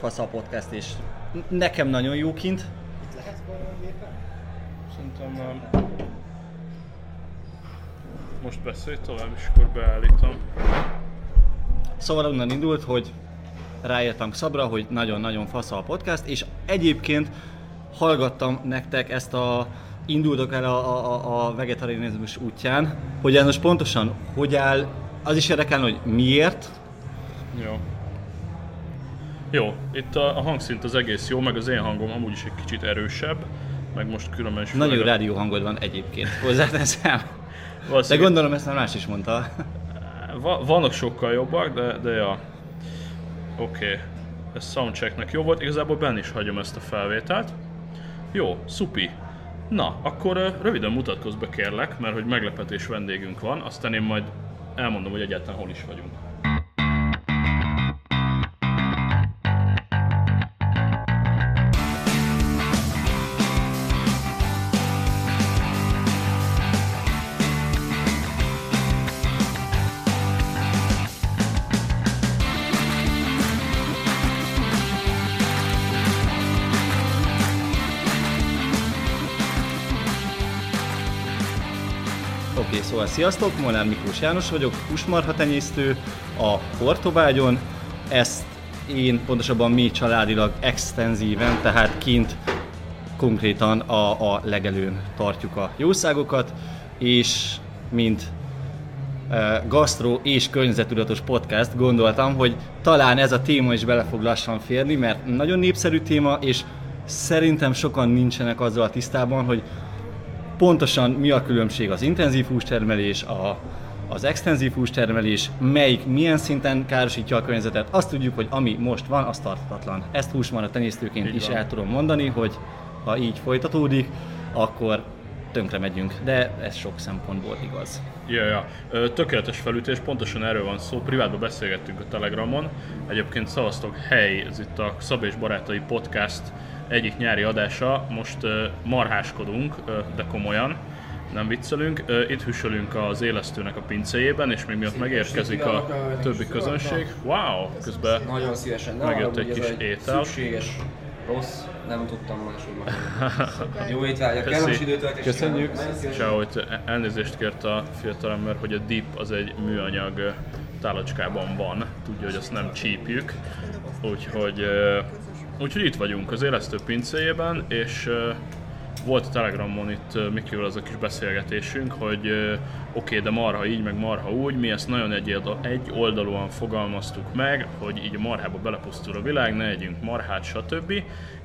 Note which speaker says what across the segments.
Speaker 1: fasz a podcast, és nekem nagyon jó kint.
Speaker 2: Itt lehet?
Speaker 3: Szerintem nem. Most beszélj tovább, és akkor beállítom.
Speaker 1: Szóval onnan indult, hogy ráértem Szabra, hogy nagyon-nagyon fasz a podcast, és egyébként hallgattam nektek ezt a indultok el a, a, a vegetarianizmus útján, hogy ez most pontosan hogy áll, az is érdekel, hogy miért,
Speaker 3: Jó. Jó, itt a, a hangszint az egész jó, meg az én hangom amúgy is egy kicsit erősebb, meg most különben is
Speaker 1: nagyon
Speaker 3: a-
Speaker 1: rádió hangod van egyébként, hozzáteszem. De gondolom ezt már más is mondta.
Speaker 3: Va- vannak sokkal jobbak, de, de ja. Oké. Okay. Ez soundchecknek jó volt, igazából benne is hagyom ezt a felvételt. Jó, szupi. Na, akkor röviden mutatkozz be kérlek, mert hogy meglepetés vendégünk van, aztán én majd elmondom, hogy egyáltalán hol is vagyunk.
Speaker 1: Oké, okay, szóval sziasztok, Molnár Miklós János vagyok, húsmarha tenyésztő a Portobágyon. Ezt én, pontosabban mi családilag extenzíven, tehát kint konkrétan a, a legelőn tartjuk a jószágokat, és mint eh, gasztró és környezetudatos podcast gondoltam, hogy talán ez a téma is bele fog lassan férni, mert nagyon népszerű téma, és szerintem sokan nincsenek azzal tisztában, hogy pontosan mi a különbség az intenzív hústermelés, a, az extenzív hústermelés, melyik milyen szinten károsítja a környezetet. Azt tudjuk, hogy ami most van, az tarthatatlan. Ezt húsmarha tenyésztőként
Speaker 3: Így
Speaker 1: is
Speaker 3: van.
Speaker 1: el tudom mondani, hogy ha így folytatódik, akkor tönkre megyünk. De ez sok szempontból igaz.
Speaker 3: Ja, ja. Tökéletes felütés, pontosan erről van szó. Privátban beszélgettünk a Telegramon. Egyébként szavaztok, hely, ez itt a Szab és Barátai Podcast egyik nyári adása. Most marháskodunk, de komolyan, nem viccelünk. Itt hűsölünk az élesztőnek a pincéjében, és még miatt megérkezik a többi közönség. Wow! Közben
Speaker 4: Nagyon szívesen. Nem
Speaker 3: Megjött egy kis
Speaker 4: ez
Speaker 3: étel.
Speaker 4: Szükséges, rossz, nem tudtam máshogy mondani. Jó étvágyat, kellemes időtöltést
Speaker 1: Köszönjük.
Speaker 3: Csak hogy elnézést kért a fiatalember, hogy a dip az egy műanyag tálacskában van, tudja, hogy azt nem csípjük. Úgyhogy, úgyhogy itt vagyunk az élesztő pincéjében, és ö, volt a Telegramon itt ö, Mikivel az a kis beszélgetésünk, hogy ö, oké, de marha így, meg marha úgy, mi ezt nagyon egy, egy oldalúan fogalmaztuk meg, hogy így a marhába belepusztul a világ, ne együnk marhát, stb.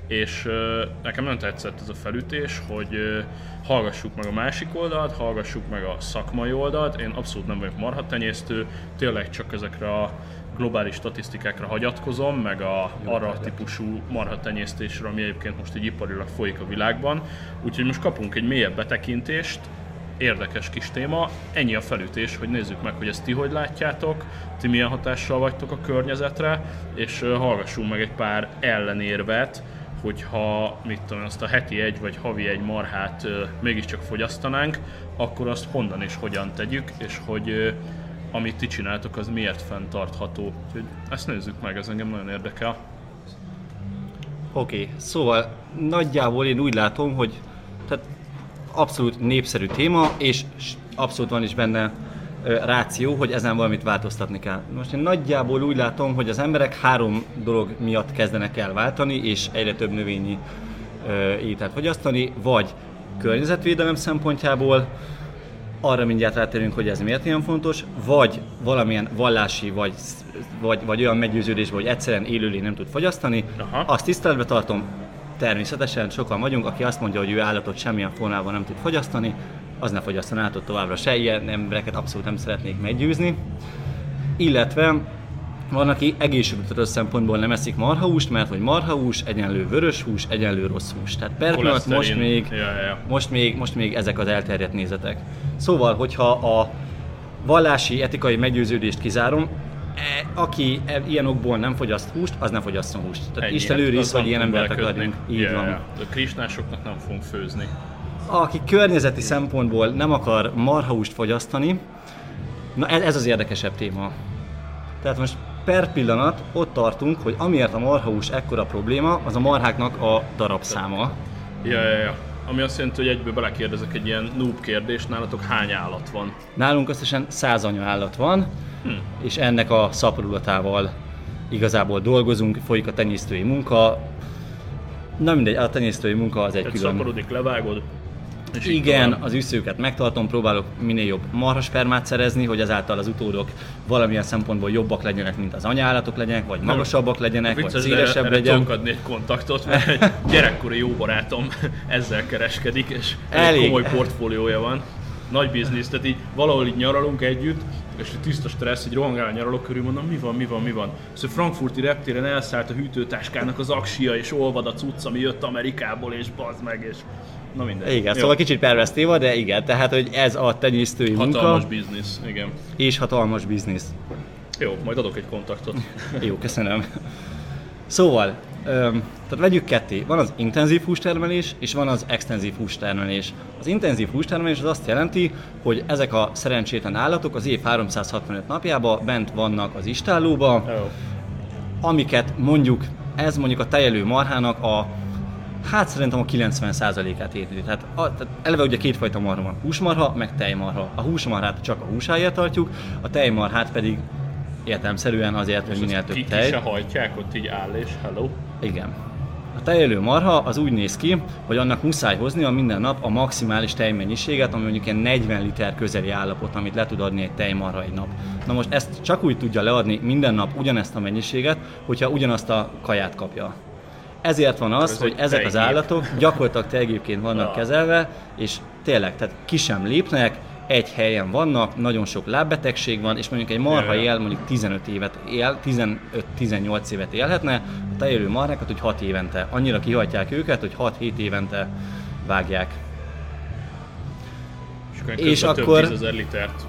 Speaker 3: És ö, nekem nagyon tetszett ez a felütés, hogy ö, hallgassuk meg a másik oldalt, hallgassuk meg a szakmai oldalt. Én abszolút nem vagyok marhatenyésztő, tényleg csak ezekre a globális statisztikákra hagyatkozom, meg a, arra a típusú marhatenyésztésre, ami egyébként most így iparilag folyik a világban. Úgyhogy most kapunk egy mélyebb betekintést, érdekes kis téma. Ennyi a felütés, hogy nézzük meg, hogy ezt ti hogy látjátok, ti milyen hatással vagytok a környezetre, és hallgassunk meg egy pár ellenérvet, hogyha mit tudom, azt a heti egy vagy havi egy marhát mégiscsak fogyasztanánk, akkor azt honnan és hogyan tegyük, és hogy amit ti csináltok, az miért fenntartható. Úgyhogy ezt nézzük meg, ez engem nagyon érdekel.
Speaker 1: Oké, okay, szóval nagyjából én úgy látom, hogy tehát abszolút népszerű téma, és abszolút van is benne ö, ráció, hogy ezen valamit változtatni kell. Most én nagyjából úgy látom, hogy az emberek három dolog miatt kezdenek el váltani, és egyre több növényi ételt fogyasztani, vagy környezetvédelem szempontjából, arra mindjárt rátérünk, hogy ez miért ilyen fontos, vagy valamilyen vallási, vagy, vagy, vagy olyan meggyőződés, hogy egyszerűen élőlény nem tud fogyasztani,
Speaker 3: Aha.
Speaker 1: azt tiszteletbe tartom, természetesen sokan vagyunk, aki azt mondja, hogy ő állatot semmilyen formában nem tud fogyasztani, az ne fogyasszon állatot továbbra se, ilyen embereket abszolút nem szeretnék meggyőzni. Illetve van, aki egészségtudatos szempontból nem eszik marhahúst, mert hogy marhahús egyenlő vörös hús, egyenlő rossz hús. Tehát per pillanat most még,
Speaker 3: Ja, ja,
Speaker 1: most, még, most még ezek az elterjedt nézetek. Szóval, hogyha a vallási, etikai meggyőződést kizárom, e, aki e- ilyen okból nem fogyaszt húst, az nem fogyasszon húst. Tehát
Speaker 3: Ennyi.
Speaker 1: Isten őriz, hogy ilyen embert akarjunk. Így
Speaker 3: Ja,
Speaker 1: van.
Speaker 3: ja. A krisnásoknak nem fogunk főzni.
Speaker 1: Aki környezeti szempontból nem akar marhahúst fogyasztani, na ez, ez az érdekesebb téma. Tehát most per pillanat ott tartunk, hogy amiért a marhahús ekkora probléma, az a marháknak a darabszáma.
Speaker 3: Ja, ja, ja. Ami azt jelenti, hogy egyből belekérdezek egy ilyen noob kérdést, nálatok hány állat van?
Speaker 1: Nálunk összesen 100 állat van,
Speaker 3: Hm.
Speaker 1: és ennek a szaporulatával igazából dolgozunk, folyik a tenyésztői munka. Na mindegy, a tenyésztői munka az egy
Speaker 3: Egy
Speaker 1: külön.
Speaker 3: szaporodik, levágod, és
Speaker 1: Igen,
Speaker 3: tovább.
Speaker 1: az üszőket megtartom, próbálok minél jobb marhaspermát szerezni, hogy ezáltal az utódok valamilyen szempontból jobbak legyenek, mint az anyállatok legyenek, vagy magasabbak legyenek, vagy
Speaker 3: Vicces, de
Speaker 1: szélesebb legyen.
Speaker 3: tudok adni egy kontaktot, mert egy gyerekkori jó barátom ezzel kereskedik, és
Speaker 1: Elég.
Speaker 3: komoly portfóliója van. Nagy biznisz, tehát így valahol így nyaralunk együtt, és egy tiszta stressz, így rohangál a nyaralók körül, mondom, mi van, mi van, mi van. Szóval frankfurti reptéren elszállt a hűtőtáskának az aksia, és olvad a cucc, ami jött Amerikából, és bazd meg, és na mindegy.
Speaker 1: Igen,
Speaker 3: Jó.
Speaker 1: szóval kicsit pervesztéva, de igen, tehát hogy ez a tenyésztői
Speaker 3: Hatalmas
Speaker 1: munka
Speaker 3: biznisz, igen.
Speaker 1: és hatalmas biznisz.
Speaker 3: Jó, majd adok egy kontaktot.
Speaker 1: Jó, köszönöm. Szóval, öm, tehát vegyük ketté. Van az intenzív hústermelés, és van az extenzív hústermelés. Az intenzív hústermelés az azt jelenti, hogy ezek a szerencsétlen állatok az év 365 napjában bent vannak az istállóba,
Speaker 3: Jó.
Speaker 1: amiket mondjuk, ez mondjuk a tejelő marhának a Hát szerintem a 90%-át érinti. Tehát, a, tehát eleve ugye kétfajta marha van, húsmarha, meg tejmarha. A húsmarhát csak a húsáért tartjuk, a tejmarhát pedig értelemszerűen azért, hogy minél több
Speaker 3: ki, ki
Speaker 1: tej.
Speaker 3: se hajtják, ott így áll és hello.
Speaker 1: Igen. A tejelő marha az úgy néz ki, hogy annak muszáj hozni a minden nap a maximális tejmennyiséget, ami mondjuk ilyen 40 liter közeli állapot, amit le tud adni egy tejmarha egy nap. Na most ezt csak úgy tudja leadni minden nap ugyanezt a mennyiséget, hogyha ugyanazt a kaját kapja. Ezért van az,
Speaker 3: Ez
Speaker 1: hogy ezek az
Speaker 3: tejgép.
Speaker 1: állatok gyakorlatilag tejgépként vannak kezelve, és tényleg, tehát ki sem lépnek, egy helyen vannak, nagyon sok lábbetegség van, és mondjuk egy marha él mondjuk 15 évet él, 15-18 évet élhetne, a tejölő marhákat, hogy 6 évente. Annyira kihajtják őket, hogy 6-7 évente vágják.
Speaker 3: És
Speaker 1: És akkor-
Speaker 3: több tízezer litert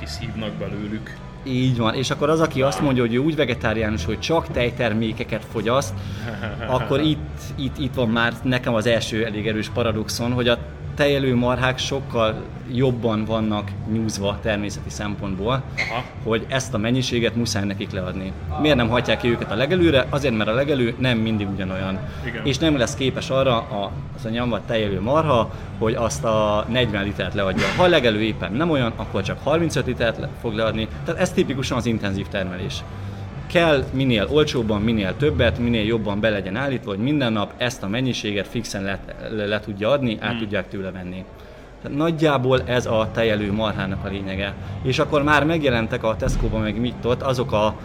Speaker 3: kiszívnak belőlük.
Speaker 1: Így van, és akkor az, aki azt mondja, hogy ő úgy vegetáriánus, hogy csak tejtermékeket fogyaszt, akkor itt, itt, itt van már nekem az első elég erős paradoxon, hogy a tejelő marhák sokkal jobban vannak nyúzva természeti szempontból,
Speaker 3: Aha.
Speaker 1: hogy ezt a mennyiséget muszáj nekik leadni. Miért nem hagyják ki őket a legelőre? Azért, mert a legelő nem mindig ugyanolyan.
Speaker 3: Igen.
Speaker 1: És nem lesz képes arra a, az a nyomvat tejelő marha, hogy azt a 40 litert leadja. Ha a legelő éppen nem olyan, akkor csak 35 litert fog leadni. Tehát ez tipikusan az intenzív termelés. Kell minél olcsóbban, minél többet, minél jobban be legyen állítva, hogy minden nap ezt a mennyiséget fixen le, le, le tudja adni, át tudják tőle venni. Tehát nagyjából ez a tejelő marhának a lényege. És akkor már megjelentek a Tesco-ban meg mit ott azok a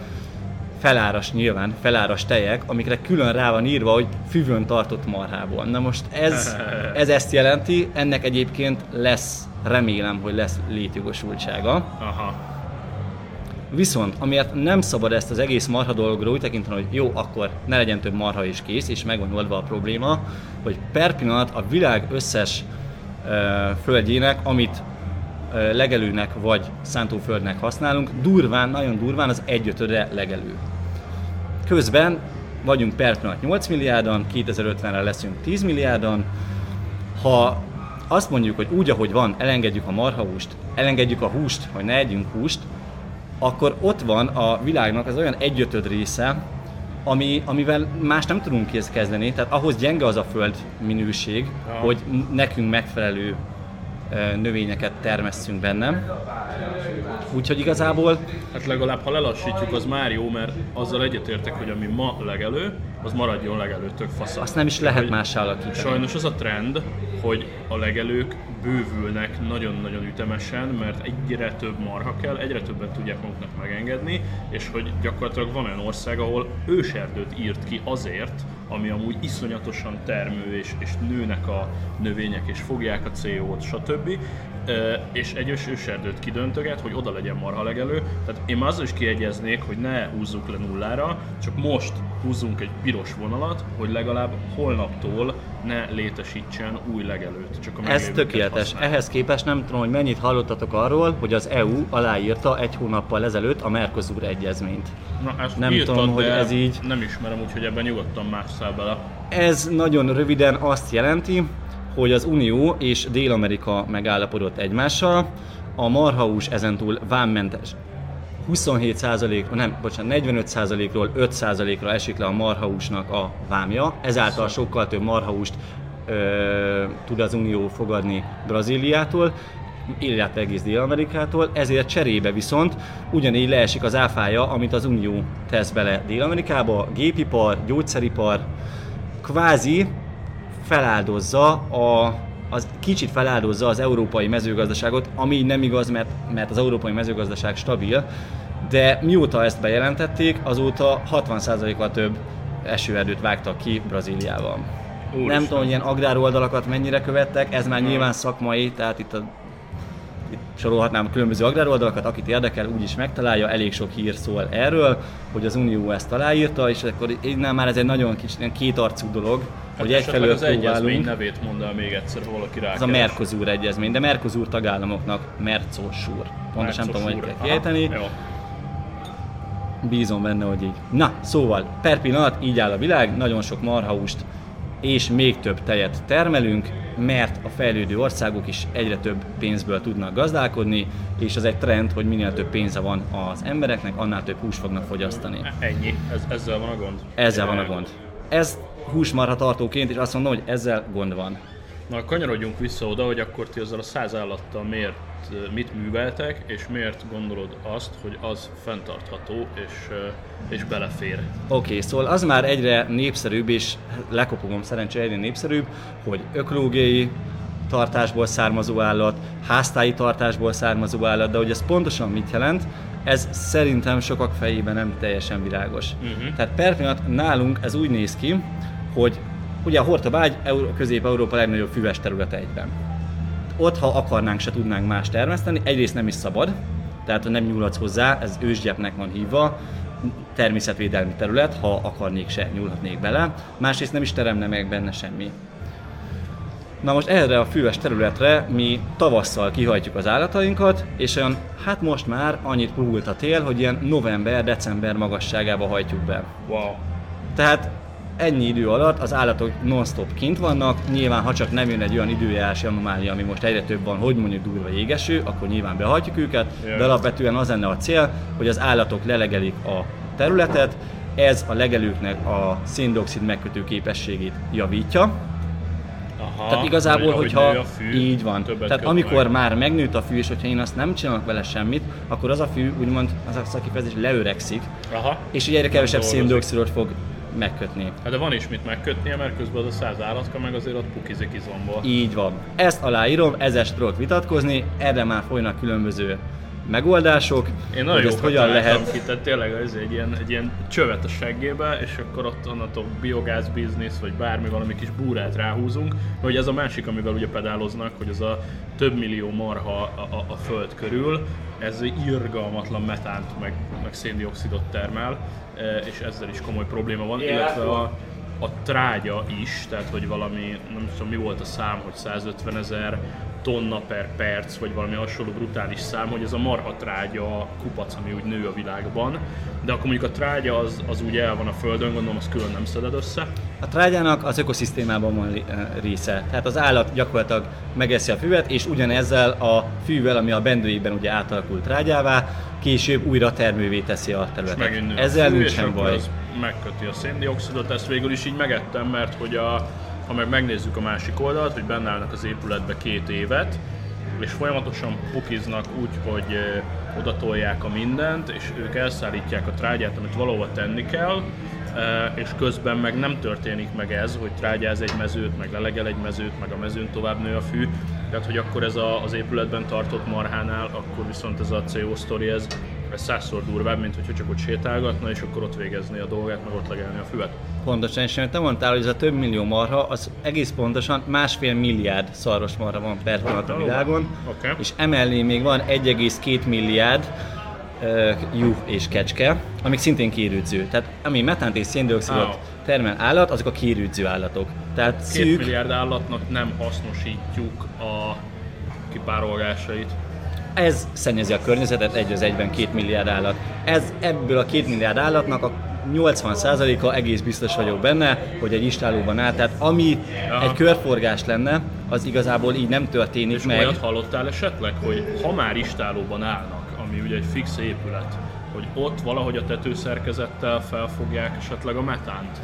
Speaker 1: feláras nyilván, feláras tejek, amikre külön rá van írva, hogy füvön tartott marhából. Na most ez, ez ezt jelenti, ennek egyébként lesz, remélem, hogy lesz létjogosultsága.
Speaker 3: Aha.
Speaker 1: Viszont amiért nem szabad ezt az egész marha dologról úgy tekinteni, hogy jó, akkor ne legyen több marha és kész, és meg van oldva a probléma, hogy per pillanat a világ összes ö, földjének, amit ö, legelőnek vagy szántóföldnek használunk, durván, nagyon durván az egyötöde legelő. Közben vagyunk per pillanat 8 milliárdan, 2050-re leszünk 10 milliárdan, ha azt mondjuk, hogy úgy, ahogy van, elengedjük a marhahúst, elengedjük a húst, hogy ne együnk húst, akkor ott van a világnak az olyan egyötöd része, ami, amivel más nem tudunk kezdeni, tehát ahhoz gyenge az a föld minőség,
Speaker 3: Ja.
Speaker 1: hogy nekünk megfelelő növényeket termesszünk benne. Úgyhogy igazából
Speaker 3: Hát legalább ha lelassítjuk, az már jó, mert azzal egyetértek, hogy ami ma legelő, az maradjon legelő, tök fasz.
Speaker 1: azt nem is lehet más alakítani.
Speaker 3: Sajnos az a trend, hogy a legelők bővülnek nagyon-nagyon ütemesen, mert egyre több marha kell, egyre többet tudják maguknak megengedni, és hogy gyakorlatilag van olyan ország, ahol őserdőt írt ki azért, ami amúgy iszonyatosan termő, és, és nőnek a növények, és fogják a CO-t, stb. És egy ős- őserdőt kidöntöget, hogy oda legyen marha legelő. Tehát én már azzal is kiegyeznék, hogy ne húzzuk le nullára, csak most húzzunk egy piros vonalat, hogy legalább holnaptól ne létesítsen új legelőt. Csak a
Speaker 1: Ez tökéletes.
Speaker 3: használja.
Speaker 1: Ehhez képest nem tudom, hogy mennyit hallottatok arról, hogy az EU aláírta egy hónappal ezelőtt a Mercosur egyezményt.
Speaker 3: Na, ezt
Speaker 1: Nem
Speaker 3: írtad,
Speaker 1: tudom, hogy ez így-
Speaker 3: Nem ismerem, úgyhogy ebben nyugodtan másszál bele.
Speaker 1: Ez nagyon röviden azt jelenti, hogy az Unió és Dél-Amerika megállapodott egymással, a marhahús ezentúl vámmentes. 27%, nem, bocsánat, 45%-ról 5%-ra esik le a marhahúsnak a vámja, ezáltal sokkal több marhahúst ö, tud az Unió fogadni Brazíliától, illetve egész Dél-Amerikától, ezért cserébe viszont ugyanígy leesik az áfája, amit az Unió tesz bele Dél-Amerikába, gépipar, gyógyszeripar, kvázi feláldozza a, az kicsit feláldozza az európai mezőgazdaságot, ami nem igaz, mert, mert az európai mezőgazdaság stabil, de mióta ezt bejelentették, azóta 60%-kal több esőerdőt vágtak ki Brazíliában.
Speaker 3: Úristen.
Speaker 1: Nem tudom, hogy ilyen agrároldalakat mennyire követtek, ez már nyilván szakmai, tehát itt a itt sorolhatnám a különböző agrároldalakat, akit érdekel, úgyis megtalálja, elég sok hír szól erről, hogy az Unió ezt aláírta, és akkor innen már ez egy nagyon kicsit ilyen kétarcú dolog,
Speaker 3: Hát
Speaker 1: hogy egyfelől
Speaker 3: az egyezmény
Speaker 1: próbálunk.
Speaker 3: nevét mondd el még egyszer, ha valaki rá
Speaker 1: Ez a Mercosur egyezmény, de Mercosur tagállamoknak Mercosur. Pontosan nem tudom, hogy kell kiejteni. Bízom benne, hogy így. Na, szóval, per pillanat így áll a világ, nagyon sok marhahúst és még több tejet termelünk, mert a fejlődő országok is egyre több pénzből tudnak gazdálkodni, és az egy trend, hogy minél több pénze van az embereknek, annál több hús fognak fogyasztani.
Speaker 3: Ennyi, Ez, ezzel van a gond.
Speaker 1: Ezzel van a gond. Ez húsmarha tartóként, és azt mondom, hogy ezzel gond van.
Speaker 3: Na, kanyarodjunk vissza oda, hogy akkor ti ezzel a száz állattal miért, mit műveltek, és miért gondolod azt, hogy az fenntartható és, és belefér.
Speaker 1: Oké, okay, szóval az már egyre népszerűbb, és lekopogom szerencsére egyre népszerűbb, hogy ökológiai tartásból származó állat, háztáji tartásból származó állat, de hogy ez pontosan mit jelent, ez szerintem sokak fejében nem teljesen világos. Uh-huh. Tehát per pillanat nálunk ez úgy néz ki, hogy ugye a Hortobágy Euró- Közép-Európa legnagyobb füves területe egyben. Ott, ha akarnánk, se tudnánk más termeszteni, egyrészt nem is szabad, tehát nem nyúlhatsz hozzá, ez ősgyepnek van hívva, természetvédelmi terület, ha akarnék se nyúlhatnék bele, másrészt nem is teremne meg benne semmi. Na most erre a füves területre mi tavasszal kihajtjuk az állatainkat, és olyan, hát most már annyit puhult a tél, hogy ilyen november-december magasságába hajtjuk be.
Speaker 3: Wow.
Speaker 1: Tehát ennyi idő alatt az állatok non-stop kint vannak, nyilván ha csak nem jön egy olyan időjárási anomália, ami most egyre több van, hogy mondjuk durva jégeső, akkor nyilván behajtjuk őket,
Speaker 3: Jaj.
Speaker 1: de alapvetően az lenne a cél, hogy az állatok lelegelik a területet, ez a legelőknek a széndiokszid megkötő képességét javítja,
Speaker 3: Aha,
Speaker 1: tehát igazából,
Speaker 3: hogy,
Speaker 1: hogyha
Speaker 3: a fű,
Speaker 1: így van, tehát
Speaker 3: köt
Speaker 1: amikor
Speaker 3: meg.
Speaker 1: már megnőtt a fű, és hogyha én azt nem csinálok vele semmit, akkor az a fű úgymond, az a szakifejezés leöregszik,
Speaker 3: Aha.
Speaker 1: és így egyre kevesebb széndiokszidot fog megkötni.
Speaker 3: Hát de van is mit megkötnie, mert közben az a száz állatka meg azért ott pukizik izomból.
Speaker 1: Így van. Ezt aláírom, ezzel tudok vitatkozni, erre már folynak különböző megoldások,
Speaker 3: Én nagyon
Speaker 1: hogy ezt hogyan lehet
Speaker 3: ki, tehát tényleg ez egy ilyen, egy ilyen csövet a seggébe, és akkor ott onnantól biogáz biznisz, vagy bármi valami kis búrát ráhúzunk, hogy ez a másik, amivel ugye pedáloznak, hogy az a több millió marha a, a, a föld körül, ez irgalmatlan metánt, meg, meg széndiokszidot termel, e, és ezzel is komoly probléma van, illetve a, a trágya is, tehát hogy valami, nem tudom mi volt a szám, hogy 150 ezer tonna per perc, vagy valami hasonló brutális szám, hogy ez a marha trágya kupac, ami úgy nő a világban, de akkor mondjuk a trágya az, az úgy el van a földön, gondolom azt külön nem szeded össze.
Speaker 1: A trágyának az ökoszisztémában van eh, része. Tehát az állat gyakorlatilag megeszi a füvet, és ugyanezzel a fűvel, ami a bendőjében ugye átalakult trágyává, később újra termővé teszi a
Speaker 3: És
Speaker 1: területet.
Speaker 3: a
Speaker 1: Ezzel
Speaker 3: és
Speaker 1: nincsen baj.
Speaker 3: az megköti a széndiokszidot, ezt végül is így megettem, mert hogy a, ha meg megnézzük a másik oldalt, hogy benne állnak az épületbe két évet, és folyamatosan pukiznak úgy, hogy ö, oda tolják a mindent, és ők elszállítják a trágyát, amit valahova tenni kell, és közben meg nem történik meg ez, hogy trágyáz egy mezőt, meg lelegel egy mezőt, meg a mezőn tovább nő a fű, tehát hogy akkor ez a, az épületben tartott marhánál, akkor viszont ez a CO sztori, ez, ez százszor durvább, mint hogyha csak ott sétálgatna, és akkor ott végezni a dolgát, meg ott legelni a füvet.
Speaker 1: Pontosan, és te mondtál, hogy ez a több millió marha, az egész pontosan másfél milliárd szarvas marha van per a világon,
Speaker 3: Oké.
Speaker 1: és emellé még van 1,2 milliárd uh, juh és kecske, amik szintén kérődző. Tehát ami metánt és széndiokszidot
Speaker 3: Á.
Speaker 1: termel állat, azok a kérődző állatok. Tehát
Speaker 3: Két
Speaker 1: szűk,
Speaker 3: milliárd állatnak nem hasznosítjuk a kipárolgásait.
Speaker 1: Ez szennyezi a környezetet egy az egyben két milliárd állat. Ez ebből a két milliárd állatnak a 80%-a egész biztos vagyok benne, hogy egy istálóban áll. Tehát ami
Speaker 3: Aha.
Speaker 1: egy körforgás lenne, az igazából így nem történik
Speaker 3: És
Speaker 1: meg.
Speaker 3: olyat hallottál esetleg, hogy ha már istálóban állnak, ami ugye egy fix épület, hogy ott valahogy a tetőszerkezettel felfogják esetleg a metánt?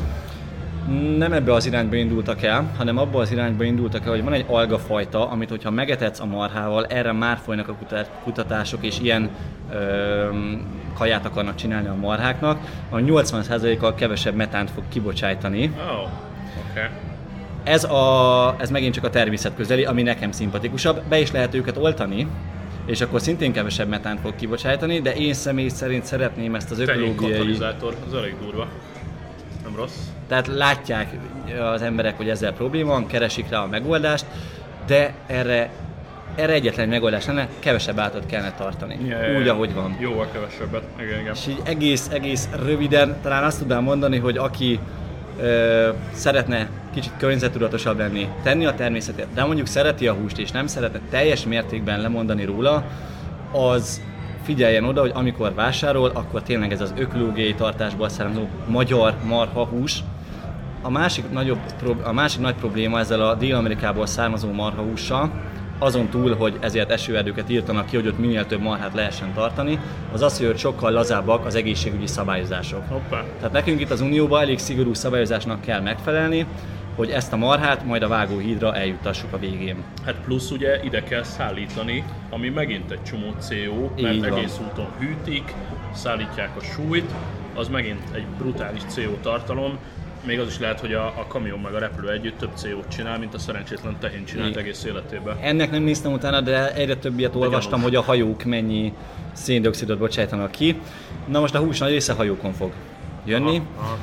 Speaker 1: Nem ebbe az irányba indultak el, hanem abba az irányba indultak el, hogy van egy algafajta, amit hogyha megetetsz a marhával, erre már folynak a kutat- kutatások, és ilyen ö, kaját akarnak csinálni a marháknak, a 80%-kal kevesebb metánt fog kibocsájtani.
Speaker 3: Oh. Okay.
Speaker 1: Ez, a, ez megint csak a természet közeli, ami nekem szimpatikusabb. Be is lehet őket oltani, és akkor szintén kevesebb metánt fog kibocsájtani, de én személy szerint szeretném ezt az ökológiai...
Speaker 3: katalizátor, az elég durva. Nem rossz.
Speaker 1: Tehát látják az emberek, hogy ezzel probléma van, keresik rá a megoldást, de erre, erre egyetlen megoldás lenne, kevesebb átot kellene tartani.
Speaker 3: Ja,
Speaker 1: úgy, ahogy van.
Speaker 3: Jóval kevesebbet. Igen, igen.
Speaker 1: És így egész, egész röviden talán azt tudnám mondani, hogy aki ö, szeretne kicsit környezetudatosabb lenni, tenni a természetet, de mondjuk szereti a húst és nem szeretne teljes mértékben lemondani róla, az figyeljen oda, hogy amikor vásárol, akkor tényleg ez az ökológiai tartásból származó magyar marha hús. A másik, nagyobb, a másik nagy probléma ezzel a Dél-Amerikából származó marha hússal, azon túl, hogy ezért esőerdőket írtanak ki, hogy ott minél több marhát lehessen tartani, az az, hogy sokkal lazábbak az egészségügyi szabályozások.
Speaker 3: Hoppá.
Speaker 1: Tehát nekünk itt az Unióban elég szigorú szabályozásnak kell megfelelni, hogy ezt a marhát majd a vágóhídra eljuttassuk a végén.
Speaker 3: Hát plusz ugye ide kell szállítani, ami megint egy csomó CO, mert
Speaker 1: Így van.
Speaker 3: egész úton hűtik, szállítják a súlyt, az megint egy brutális CO tartalom, még az is lehet, hogy a, a kamion meg a repülő együtt több CO-t csinál, mint a szerencsétlen tehén csinált
Speaker 1: Igen.
Speaker 3: egész életében.
Speaker 1: Ennek nem néztem utána, de egyre többiet olvastam, hogy a hajók mennyi széndiokszidot bocsájtanak ki. Na most a hús nagy része hajókon fog jönni,
Speaker 3: Aha, aha.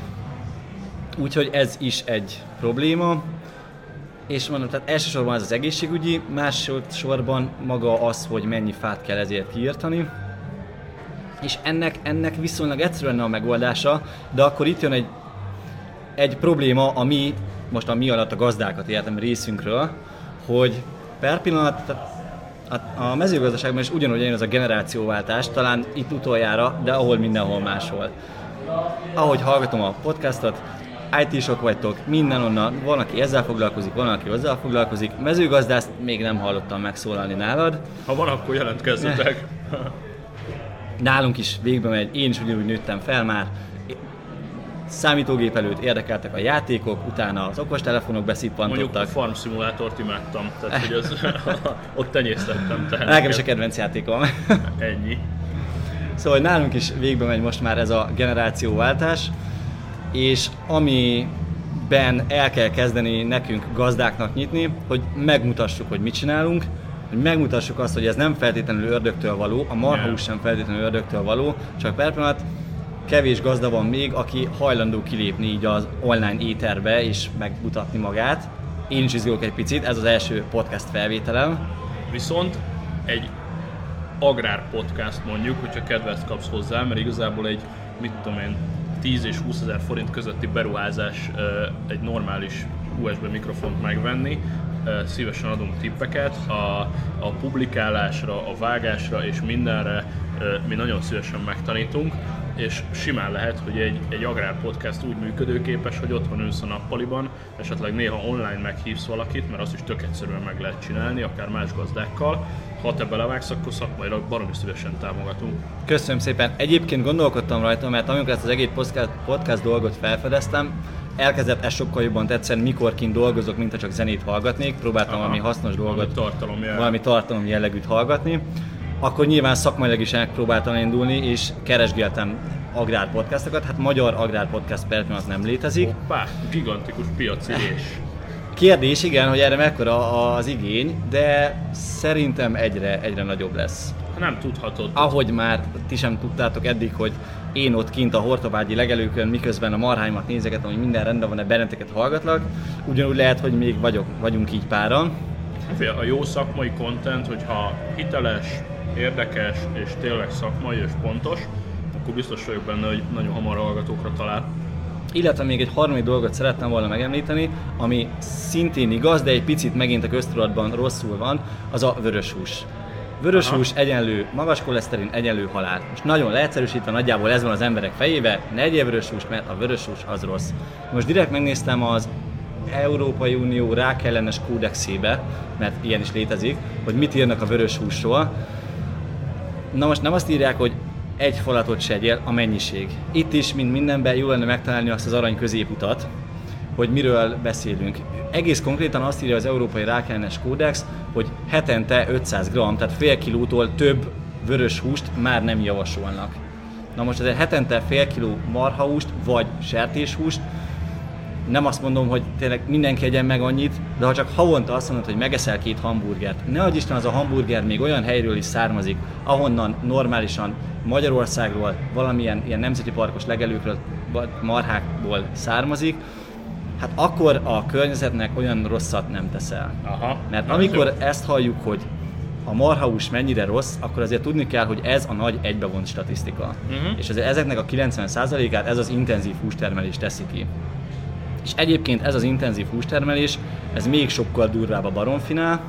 Speaker 1: úgyhogy ez is egy probléma. És mondom, tehát elsősorban ez az egészségügyi, másodszorban maga az, hogy mennyi fát kell ezért kiírtani. És ennek, ennek viszonylag egyszerű lenne a megoldása, de akkor itt jön egy, egy probléma, ami, most a mi alatt a gazdákat értem részünkről, hogy per pillanat, a, mezőgazdaságban is ugyanúgy jön az a generációváltás, talán itt utoljára, de ahol mindenhol máshol. Ahogy hallgatom a podcastot, IT-sok vagytok, mindenonnan, van, aki ezzel foglalkozik, van, aki azzal foglalkozik. Mezőgazdászt még nem hallottam megszólalni nálad.
Speaker 3: Ha van, akkor jelentkezzetek.
Speaker 1: Nálunk is végbe megy, én is ugyanúgy nőttem fel már. Számítógép előtt érdekeltek a játékok, utána az okostelefonok
Speaker 3: Mondjuk a
Speaker 1: beszippantottak.
Speaker 3: farm szimulátort imádtam, tehát hogy az, ott tenyésztettem. Tehát
Speaker 1: Nekem is a kedvenc játékom.
Speaker 3: Ennyi.
Speaker 1: Szóval nálunk is végbe megy most már ez a generációváltás, és amiben el kell kezdeni nekünk gazdáknak nyitni, hogy megmutassuk, hogy mit csinálunk, hogy megmutassuk azt, hogy ez nem feltétlenül ördögtől való, a marhahús sem feltétlenül ördögtől való, csak per pillanat kevés gazda van még, aki hajlandó kilépni így az online éterbe és megmutatni magát. Én is izgulok egy picit, ez az első podcast felvételem.
Speaker 3: Viszont egy agrár podcast mondjuk, hogyha kedvet kapsz hozzá, mert igazából egy, mit tudom én, 10 és 20 ezer forint közötti beruházás egy normális USB mikrofont megvenni, szívesen adunk tippeket, a, a publikálásra, a vágásra és mindenre mi nagyon szívesen megtanítunk, és simán lehet, hogy egy, egy agrár podcast úgy működőképes, hogy otthon ülsz a nappaliban, esetleg néha online meghívsz valakit, mert azt is tök egyszerűen meg lehet csinálni, akár más gazdákkal. Ha te belevágsz, akkor szakmailag baromi szívesen támogatunk.
Speaker 1: Köszönöm szépen. Egyébként gondolkodtam rajta, mert amikor ezt az egész podcast, podcast dolgot felfedeztem, elkezdett ez sokkal jobban tetszeni, mikor kint dolgozok, mint ha csak zenét hallgatnék. Próbáltam
Speaker 3: Aha.
Speaker 1: valami hasznos
Speaker 3: Valami
Speaker 1: dolgot,
Speaker 3: tartalom jel.
Speaker 1: valami tartalom jellegűt hallgatni. Akkor nyilván szakmailag is megpróbáltam indulni, és keresgéltem agrárpodcastokat. Hát magyar agrárpodcast per pillanat nem létezik.
Speaker 3: Hoppá, gigantikus piaci és.
Speaker 1: Kérdés, igen, hogy erre mekkora az igény, de szerintem egyre, egyre nagyobb lesz.
Speaker 3: Nem tudhatod.
Speaker 1: Ahogy már ti sem tudtátok eddig, hogy én ott kint a Hortobágyi legelőkön, miközben a marháimat nézegetem, hogy minden rendben van-e, benneteket hallgatlak, ugyanúgy lehet, hogy még vagyok, vagyunk így páran.
Speaker 3: Fél, A jó szakmai content, hogyha hiteles, érdekes és tényleg szakmai és pontos, akkor biztos vagyok benne, hogy nagyon hamar hallgatókra talál.
Speaker 1: Illetve még egy harmadik dolgot szerettem volna megemlíteni, ami szintén igaz, de egy picit megint a köztudatban rosszul van, az a vörös hús. Vörös
Speaker 3: Aha.
Speaker 1: hús egyenlő magas koleszterin, egyenlő halál. Most nagyon leegyszerűsítve, nagyjából ez van az emberek fejébe, ne egyél vörös húst, mert a vörös hús az rossz. Most direkt megnéztem az Európai Unió rákellenes kódexébe, mert ilyen is létezik, hogy mit írnak a vörös húsról. Na most nem azt írják, hogy egy falatot se a mennyiség. Itt is, mint mindenben, jó lenne megtalálni azt az arany középutat, hogy miről beszélünk. Egész konkrétan azt írja az Európai Rákellenes Kódex, hogy hetente 500 g, tehát fél kilótól több vörös húst már nem javasolnak. Na most egy hetente fél kiló marhahúst, vagy sertéshúst, nem azt mondom, hogy tényleg mindenki egyen meg annyit, de ha csak havonta azt mondod, hogy megeszel két hamburgert, ne adj Isten az a hamburger még olyan helyről is származik, ahonnan normálisan Magyarországról, valamilyen ilyen nemzeti parkos legelőkről, marhákból származik, hát akkor a környezetnek olyan rosszat nem teszel.
Speaker 3: Aha.
Speaker 1: Mert amikor
Speaker 3: jó.
Speaker 1: ezt halljuk, hogy a marhahús mennyire rossz, akkor azért tudni kell, hogy ez a nagy egybevont statisztika.
Speaker 3: Mhm.
Speaker 1: És azért ezeknek a 90%-át ez az intenzív hústermelés teszi ki. És egyébként ez az intenzív hústermelés, ez még sokkal durvább a baromfinál.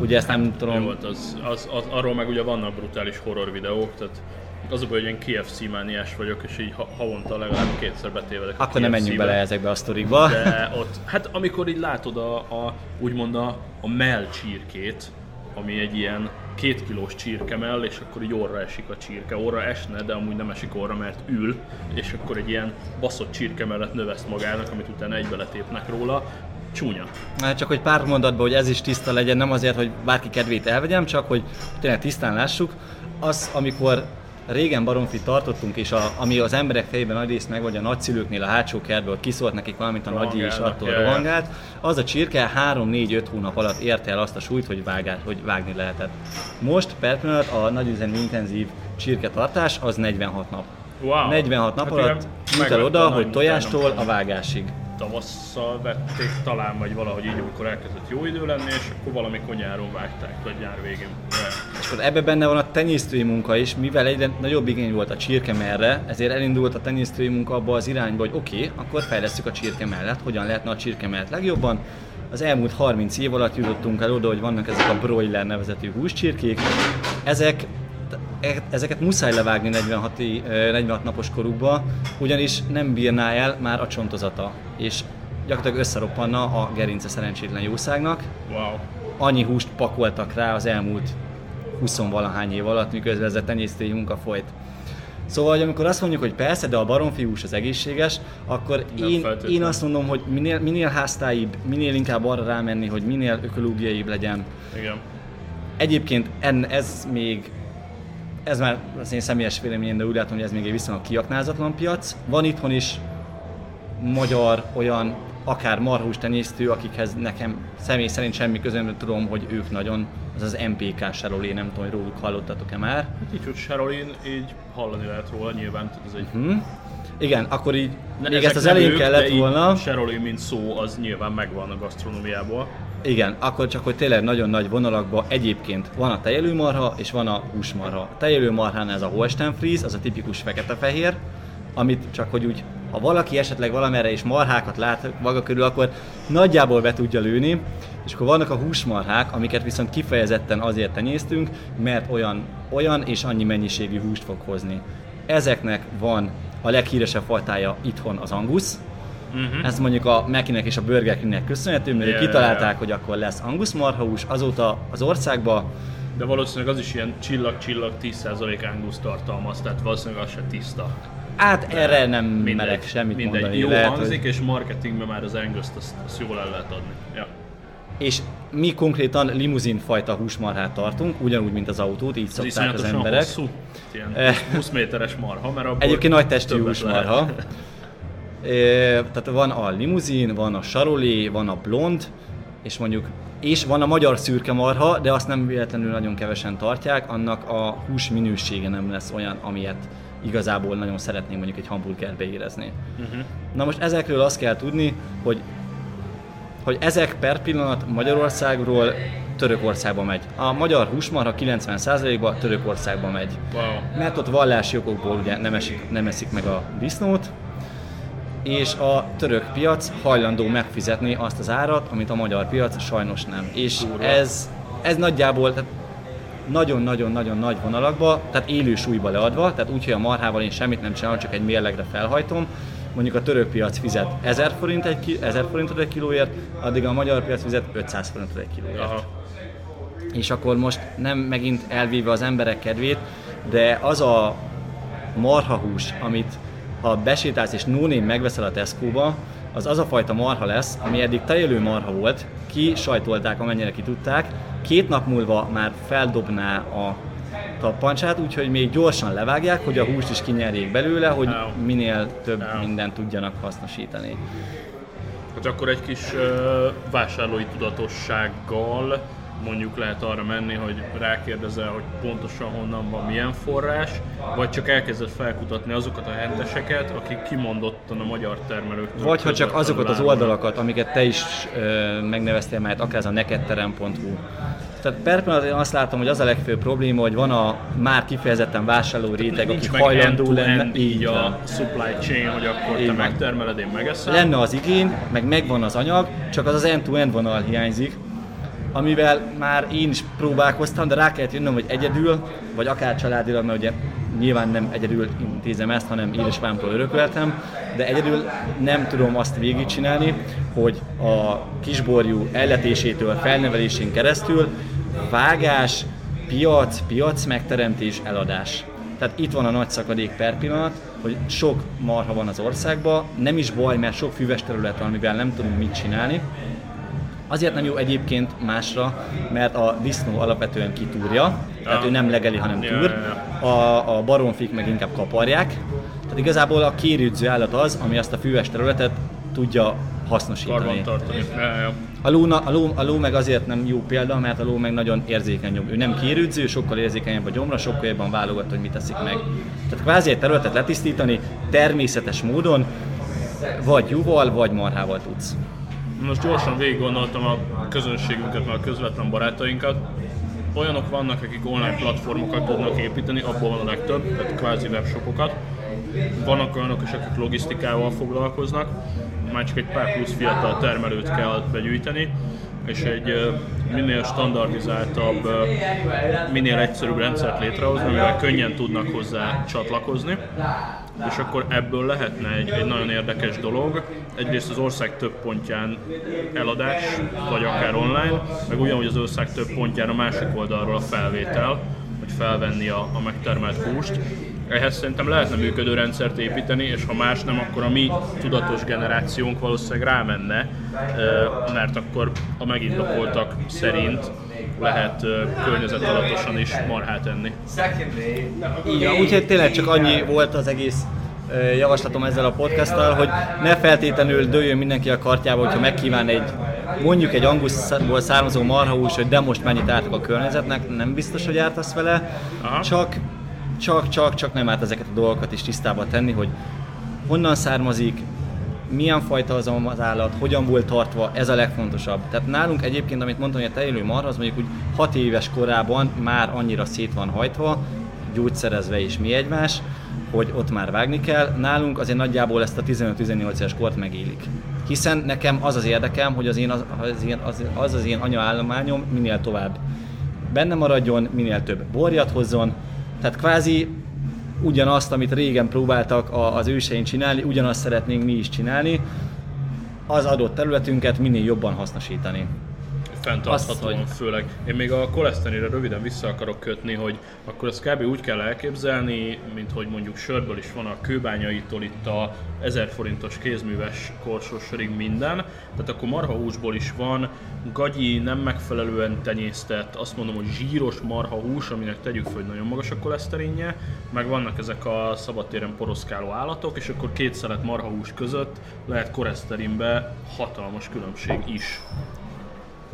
Speaker 1: Ugye ezt nem tudom,
Speaker 3: volt az, az, az, arról meg ugye vannak brutális horror videók, tehát az a hogy én KFC mániás vagyok, és így ha- havonta legalább kétszer betévedek
Speaker 1: akkor nem menjünk bele ezekbe a sztorikba.
Speaker 3: De ott, hát amikor így látod a, a úgymond a, a mell csirkét, ami egy ilyen két kilós csirkemell, és akkor így orra esik a csirke. Orra esne, de amúgy nem esik orra, mert ül, és akkor egy ilyen baszott csirkemellet növeszt magának, amit utána egybe letépnek róla. Csúnya.
Speaker 1: Hát csak hogy pár mondatban, hogy ez is tiszta legyen, nem azért, hogy bárki kedvét elvegyem, csak hogy tényleg tisztán lássuk. Az, amikor régen baromfit tartottunk, és a, ami az emberek fejében nagy részt meg, vagy a nagyszülőknél a hátsó kertből kiszólt nekik valamit a nagyi,
Speaker 3: Rohangálnak,
Speaker 1: attól rohangált, az a csirke 3-4-5 hónap alatt érte el azt a súlyt, hogy, vágát, hogy vágni lehetett. Most per pillanat a nagyüzemű intenzív csirketartás az 46 nap.
Speaker 3: Wow.
Speaker 1: 46 nap
Speaker 3: Hát
Speaker 1: alatt jut el oda, hogy tojástól a vágásig.
Speaker 3: Tavasszal vették talán, vagy valahogy így, amikor elkezdett jó idő lenni, és akkor valamikor nyáron vágták, vagy nyár végén.
Speaker 1: És akkor ebbe benne van a tenyésztői munka is, mivel egyre nagyobb igény volt a csirkemelre, ezért elindult a tenyésztői munka abba az irányba, hogy oké, okay, akkor fejlesztjük a csirkemellet, hogyan lehetne a csirkemelt legjobban. Az elmúlt 30 év alatt jutottunk el oda, hogy vannak ezek a broiler nevezetű húscsirkék. Ezek ezeket muszáj levágni 46, i- ö, 46 napos korukba, ugyanis nem bírná el már a csontozata, és gyakorlatilag összeroppanna a gerince szerencsétlen jószágnak,
Speaker 3: wow.
Speaker 1: annyi húst pakoltak rá az elmúlt 20 valahány év alatt, miközben ez a tenyésztői munka folyt. Szóval, hogy amikor azt mondjuk, hogy persze, de a baromfi hús az egészséges, akkor
Speaker 3: Nem
Speaker 1: én, én azt mondom, hogy minél, minél háztáibb, minél inkább arra rámenni, hogy minél ökológiaibb legyen.
Speaker 3: Igen.
Speaker 1: Egyébként en, ez még, ez már az én személyes véleményem, de úgy látom, hogy ez még egy viszonylag kiaknázatlan piac. Van itthon is magyar olyan akár marhús tenyésztő, akikhez nekem személy szerint semmi közöm, de tudom, hogy ők nagyon, az az MPK Sarolé, nem tudom, hogy róluk hallottatok-e már.
Speaker 3: Hát így, hogy Sherolin, így hallani lehet róla, nyilván tehát ez egy...
Speaker 1: Hm? Igen, akkor így
Speaker 3: Ne-
Speaker 1: még ezt az elején
Speaker 3: ők,
Speaker 1: kellett volna.
Speaker 3: Sherolin, mint szó, az nyilván megvan a gasztronómiából.
Speaker 1: Igen, akkor csak, hogy tényleg nagyon nagy vonalakban egyébként van a tejelőmarha és van a húsmarha. A tejelőmarhán ez a Holstein Fries, az a tipikus fekete-fehér, amit csak hogy úgy, ha valaki esetleg valamerre is marhákat lát maga körül, akkor nagyjából be tudja lőni, és akkor vannak a húsmarhák, amiket viszont kifejezetten azért tenyésztünk, mert olyan, olyan és annyi mennyiségű húst fog hozni. Ezeknek van a leghíresebb fajtája itthon az Angus,
Speaker 3: Uh-huh.
Speaker 1: ez mondjuk a Mekinek és a Burger Kingnek köszönhető, mert yeah, kitalálták,
Speaker 3: ja.
Speaker 1: hogy akkor lesz Angus marhahús, azóta az országban
Speaker 3: De valószínűleg az is ilyen csillag-csillag 10% angus tartalmaz, tehát valószínűleg az se tiszta.
Speaker 1: hát erre nem
Speaker 3: Mindegy,
Speaker 1: merek semmit
Speaker 3: mindegy.
Speaker 1: mondani.
Speaker 3: Jó
Speaker 1: lehet,
Speaker 3: hangzik,
Speaker 1: hogy...
Speaker 3: és marketingben már az angus azt, azt jól el lehet adni. Ja.
Speaker 1: És mi konkrétan limuzin fajta húsmarhát tartunk, ugyanúgy, mint az autót, így szokták az emberek.
Speaker 3: hosszú, ilyen
Speaker 1: Eh.
Speaker 3: 20 méteres marha, mert abból
Speaker 1: Egyébként nagy testű húsmarha.
Speaker 3: lehet.
Speaker 1: Tehát van a limuzin, van a sarolé, van a blond, és mondjuk és van a magyar szürke marha, de azt nem véletlenül nagyon kevesen tartják, annak a hús minősége nem lesz olyan, amilyet igazából nagyon szeretnénk mondjuk egy hamburgerbe érezni.
Speaker 3: Uh-huh.
Speaker 1: Na most ezekről azt kell tudni, hogy hogy ezek per pillanat Magyarországról Törökországba megy. A magyar húsmarha 90%-ba Törökországba megy.
Speaker 3: Wow.
Speaker 1: Mert ott vallási okokból ugye nem, esik, nem eszik meg a disznót, és a török piac hajlandó megfizetni azt az árat, amit a magyar piac sajnos nem. És ez, ez nagyjából tehát nagyon-nagyon-nagyon nagy vonalakba, tehát élő súlyba leadva, tehát úgy, hogy a marhával én semmit nem csinálom, csak egy mérlegre felhajtom. Mondjuk a török piac fizet 1000, forint egy ki, 1000 forintot egy kilóért, addig a magyar piac fizet 500 forintot egy kilóért
Speaker 3: Aha.
Speaker 1: és akkor most nem megint elvéve az emberek kedvét, de az a marhahús, amit ha besétálsz és no megveszel a Tesco-ba, az az a fajta marha lesz, ami eddig tejelő marha volt, ki sajtolták amennyire ki tudták, két nap múlva már feldobná a tappancsát, úgyhogy még gyorsan levágják, hogy a húst is kinyerjék belőle, hogy minél több mindent tudjanak hasznosítani.
Speaker 3: Hát akkor egy kis uh, vásárlói tudatossággal mondjuk lehet arra menni, hogy rákérdezel, hogy pontosan honnan van, milyen forrás, vagy csak elkezded felkutatni azokat a henteseket, akik kimondottan a magyar termelőktől.
Speaker 1: Vagy ha csak azokat az oldalakat, amiket te is ö, megneveztél, mert akár ez a nekedterem.hu. Tehát per pillanat azt látom, hogy az a legfőbb probléma, hogy van a már kifejezetten vásárló réteg, aki hajlandó lenne.
Speaker 3: Így a supply chain, hogy akkor így te megtermeled, én megeszem.
Speaker 1: Lenne az igény, meg megvan az anyag, csak az az end-to-end vonal hiányzik, amivel már én is próbálkoztam, de rá kellett jönnöm, hogy egyedül, vagy akár családilag, mert ugye nyilván nem egyedül intézem ezt, hanem édesapámtól örököltem, de egyedül nem tudom azt végigcsinálni, hogy a kisborjú elletésétől, felnevelésén keresztül vágás, piac, piac megteremtés, eladás. Tehát itt van a nagy szakadék per pillanat, hogy sok marha van az országban, nem is baj, mert sok füves terület van, amivel nem tudunk mit csinálni, Azért nem jó egyébként másra, mert a disznó alapvetően kitúrja, tehát ő nem legeli, hanem túr. A, a baromfik meg inkább kaparják. Tehát igazából a kérődző állat az, ami azt a füves területet tudja hasznosítani. A ló, a, ló, a ló meg azért nem jó példa, mert a ló meg nagyon érzékeny Ő nem kérődző, sokkal érzékenyebb a gyomra, sokkal jobban válogat, hogy mit teszik meg. Tehát kvázi egy területet letisztítani természetes módon, vagy jóval, vagy marhával tudsz.
Speaker 3: Most gyorsan végig gondoltam a közönségünket, meg a közvetlen barátainkat. Olyanok vannak, akik online platformokat tudnak építeni, abból van a legtöbb, tehát kvázi webshopokat. Vannak olyanok is, akik logisztikával foglalkoznak, már csak egy pár plusz fiatal termelőt kell begyűjteni, és egy minél standardizáltabb, minél egyszerűbb rendszert létrehozni, amivel könnyen tudnak hozzá csatlakozni és akkor ebből lehetne egy, egy nagyon érdekes dolog. Egyrészt az ország több pontján eladás, vagy akár online, meg ugyanúgy az ország több pontján a másik oldalról a felvétel, hogy felvenni a, a megtermelt húst. Ehhez szerintem lehetne működő rendszert építeni, és ha más nem, akkor a mi tudatos generációnk valószínűleg rámenne, mert akkor a megindokoltak szerint lehet környezetalatosan is marhát enni.
Speaker 1: Igen, úgyhogy tényleg csak annyi volt az egész javaslatom ezzel a podcasttal, hogy ne feltétlenül dőljön mindenki a kartjába, hogyha megkíván egy mondjuk egy anguszból származó marhahús, hogy de most mennyit ártok a környezetnek, nem biztos, hogy ártasz vele, Aha. csak csak, csak, csak nem árt ezeket a dolgokat is tisztába tenni, hogy honnan származik, milyen fajta az az állat, hogyan volt tartva, ez a legfontosabb. Tehát nálunk egyébként, amit mondtam, hogy a tejélő marha, az mondjuk úgy 6 éves korában már annyira szét van hajtva, gyógyszerezve és mi egymás, hogy ott már vágni kell. Nálunk azért nagyjából ezt a 15-18 éves kort megélik. Hiszen nekem az az érdekem, hogy az én, az, az, az, az én anyaállományom minél tovább benne maradjon, minél több borjat hozzon. Tehát kvázi ugyanazt, amit régen próbáltak az őseink csinálni, ugyanazt szeretnénk mi is csinálni, az adott területünket minél jobban hasznosítani
Speaker 3: fenntarthatóan főleg. Én még a koleszterinre röviden vissza akarok kötni, hogy akkor ezt kb. úgy kell elképzelni, mint hogy mondjuk sörből is van a kőbányaitól itt a 1000 forintos kézműves korsósorig minden, tehát akkor marhahúsból is van gagyi, nem megfelelően tenyésztett, azt mondom, hogy zsíros marhahús, aminek tegyük föl, hogy nagyon magas a koleszterinje, meg vannak ezek a szabadtéren poroszkáló állatok, és akkor két szelet marhahús között lehet koleszterinbe hatalmas különbség is.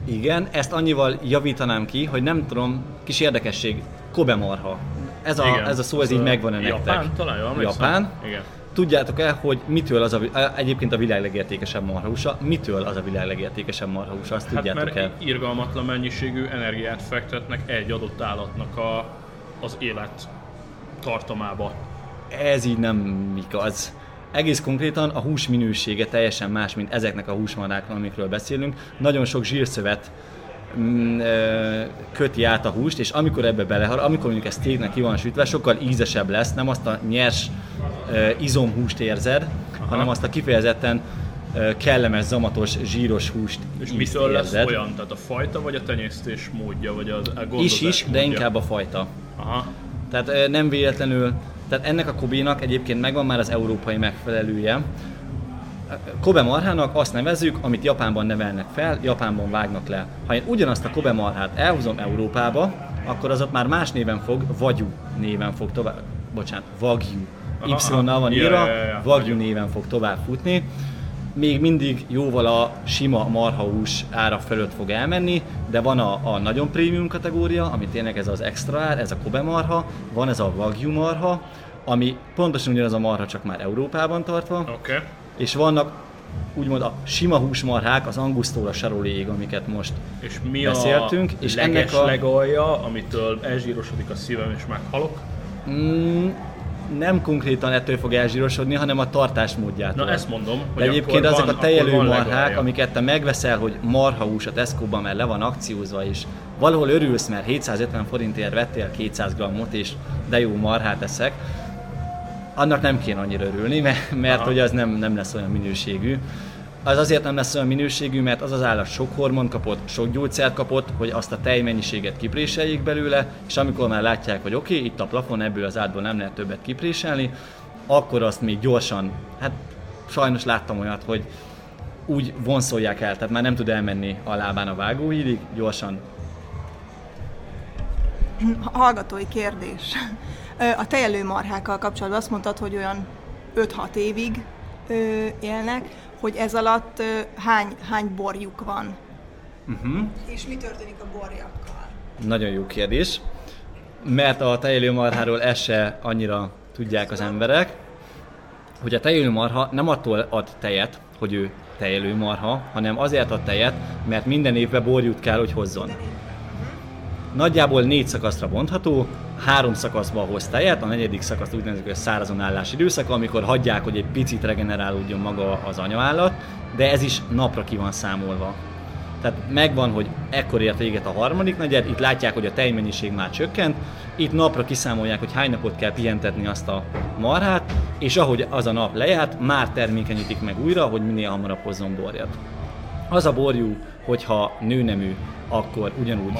Speaker 1: Igen, ezt annyival javítanám ki, hogy nem tudom, kis érdekesség, Kobe marha. Ez a, Igen, ez a szó, ez így megvan-e nektek?
Speaker 3: Japán, talán jól
Speaker 1: Japán.
Speaker 3: Igen.
Speaker 1: Tudjátok-e, hogy mitől az a, egyébként a világ legértékesebb marhausa, mitől az a világ legértékesebb marhausa, azt hát tudjátok
Speaker 3: mert irgalmatlan mennyiségű energiát fektetnek egy adott állatnak a, az élet tartomába.
Speaker 1: Ez így nem igaz egész konkrétan a hús minősége teljesen más, mint ezeknek a húsmaráknak, amikről beszélünk. Nagyon sok zsírszövet mm, köti át a húst, és amikor ebbe belehal, amikor mondjuk ez tégnek ki van sütve, sokkal ízesebb lesz, nem azt a nyers izomhúst érzed, Aha. hanem azt a kifejezetten kellemes, zamatos, zsíros húst
Speaker 3: És mitől lesz érzed. olyan? Tehát a fajta, vagy a tenyésztés módja, vagy a, a
Speaker 1: Is is, de inkább a fajta.
Speaker 3: Aha.
Speaker 1: Tehát nem véletlenül, tehát ennek a Kobe-nak egyébként megvan már az európai megfelelője. Kobe marhának azt nevezzük, amit Japánban nevelnek fel, Japánban vágnak le. Ha én ugyanazt a Kobe marhát elhozom Európába, akkor az ott már más néven fog, Vagyú néven fog tovább, bocsánat.
Speaker 3: Aha,
Speaker 1: Y-nal van írva. Wagyu néven fog tovább futni. Még mindig jóval a sima marhahús ára fölött fog elmenni, de van a, a nagyon prémium kategória, ami tényleg ez az extra ár, ez a Kobe marha, van ez a Wagyu marha, ami pontosan ugyanaz a marha, csak már Európában tartva.
Speaker 3: Okay.
Speaker 1: és vannak úgymond a sima húsmarhák, az angusztól a saroléig, amiket most
Speaker 3: És mi
Speaker 1: beszéltünk,
Speaker 3: a
Speaker 1: és
Speaker 3: leges
Speaker 1: ennek a-
Speaker 3: legalja, amitől elzsírosodik a szívem és meghalok?
Speaker 1: mm, nem konkrétan ettől fog elzsírosodni, hanem a tartásmódjától.
Speaker 3: Na ezt mondom, hogy
Speaker 1: De egyébként azok
Speaker 3: van,
Speaker 1: a tejelő marhák, amiket te megveszel, hogy marhahús a Tesco-ban, mert le van akciózva, és valahol örülsz, mert 750 forintért vettél 200 grammot, és de jó marhát eszek, annak nem kéne annyira örülni, mert, mert
Speaker 3: Aha.
Speaker 1: hogy az nem, nem lesz olyan minőségű. Az azért nem lesz olyan minőségű, mert az az állat sok hormon kapott, sok gyógyszert kapott, hogy azt a tejmennyiséget kipréseljék belőle, és amikor már látják, hogy oké, itt a plafon, ebből az átból nem lehet többet kipréselni, akkor azt még gyorsan, hát sajnos láttam olyat, hogy úgy vonszolják el, tehát már nem tud elmenni a lábán a vágóhídig, gyorsan
Speaker 5: Hallgatói kérdés. A tejelő marhákkal kapcsolatban azt mondtad, hogy olyan 5-6 évig ö, élnek, hogy ez alatt ö, hány, hány borjuk van? Uh-huh. És mi történik a borjakkal?
Speaker 1: Nagyon jó kérdés, mert a tejélő marháról ezt se annyira tudják az emberek, hogy a tejélő marha nem attól ad tejet, hogy ő tejélő marha, hanem azért ad tejet, mert minden évben borjút kell, hogy hozzon. Nagyjából négy szakaszra bontható, három szakaszban hoz tejet, a negyedik szakasz úgy nevezik, hogy szárazon állás időszaka, amikor hagyják, hogy egy picit regenerálódjon maga az anyaállat, de ez is napra ki van számolva. Tehát megvan, hogy ekkor ért véget a harmadik negyed, itt látják, hogy a tejmennyiség már csökkent, itt napra kiszámolják, hogy hány napot kell pihentetni azt a marhát, és ahogy az a nap lejárt, már termékenyítik meg újra, hogy minél hamarabb hozzon borjat. Az a borjú, hogyha nőnemű, akkor ugyanúgy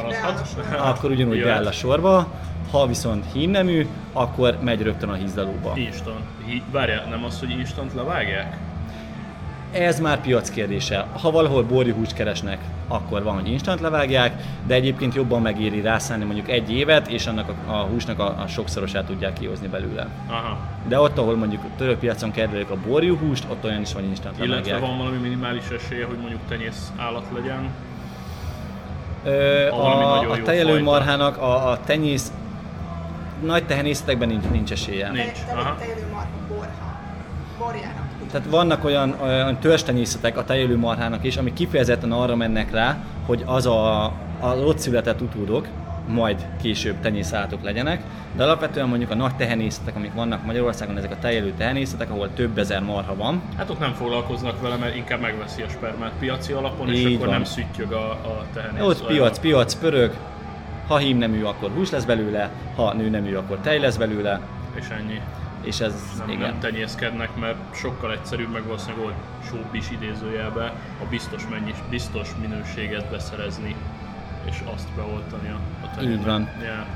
Speaker 1: akkor ugyanúgy
Speaker 3: Jöhet.
Speaker 1: beáll a sorba, ha viszont hímnemű, akkor megy rögtön a hízdalóba.
Speaker 3: Instant. Hi- Várjál, nem az, hogy instant levágják?
Speaker 1: Ez már piac kérdése. Ha valahol borjuhúst keresnek, akkor van, hogy instant levágják, de egyébként jobban megéri rászállni mondjuk egy évet, és annak a, a húsnak a, a sokszorosát tudják kihozni belőle.
Speaker 3: Aha.
Speaker 1: De ott, ahol mondjuk török piacon kedvelik a borjuhúst, ott olyan is van instant
Speaker 3: Illetve
Speaker 1: levágják.
Speaker 3: van valami minimális esélye, hogy mondjuk tenyész állat legyen.
Speaker 1: Ö, a, a
Speaker 3: jó
Speaker 1: tejelő
Speaker 3: fajta.
Speaker 1: marhának a, a tenyész nagy tehenészetekben nincs, nincs esélye.
Speaker 3: Nincs. aha.
Speaker 5: tejelő marha borha. Borjának.
Speaker 1: Tehát vannak olyan, olyan törstenyészetek a tejélő marhának is, amik kifejezetten arra mennek rá, hogy az a, a ott született utódok, majd később tenyészállatok legyenek, de alapvetően mondjuk a nagy tehenészetek, amik vannak Magyarországon, ezek a tejelő tehenészetek, ahol több ezer marha van,
Speaker 3: Hát ott nem foglalkoznak vele, mert inkább megveszi a spermát piaci alapon, és
Speaker 1: Így
Speaker 3: akkor
Speaker 1: van.
Speaker 3: nem szüttyög a, a tehenész.
Speaker 1: ott piac, piac, pörög, ha hímnemű, akkor hús lesz belőle, ha nőnemű, akkor tej lesz belőle,
Speaker 3: És ennyi.
Speaker 1: És ez
Speaker 3: Nem,
Speaker 1: igen.
Speaker 3: nem tenyészkednek, mert sokkal egyszerűbb, meg valószínűleg olcsóbb is idézőjelbe a biztos, mennyis, biztos minőséget beszerezni, és azt beoltani a, tehénbe.
Speaker 1: Így van.
Speaker 3: Yeah.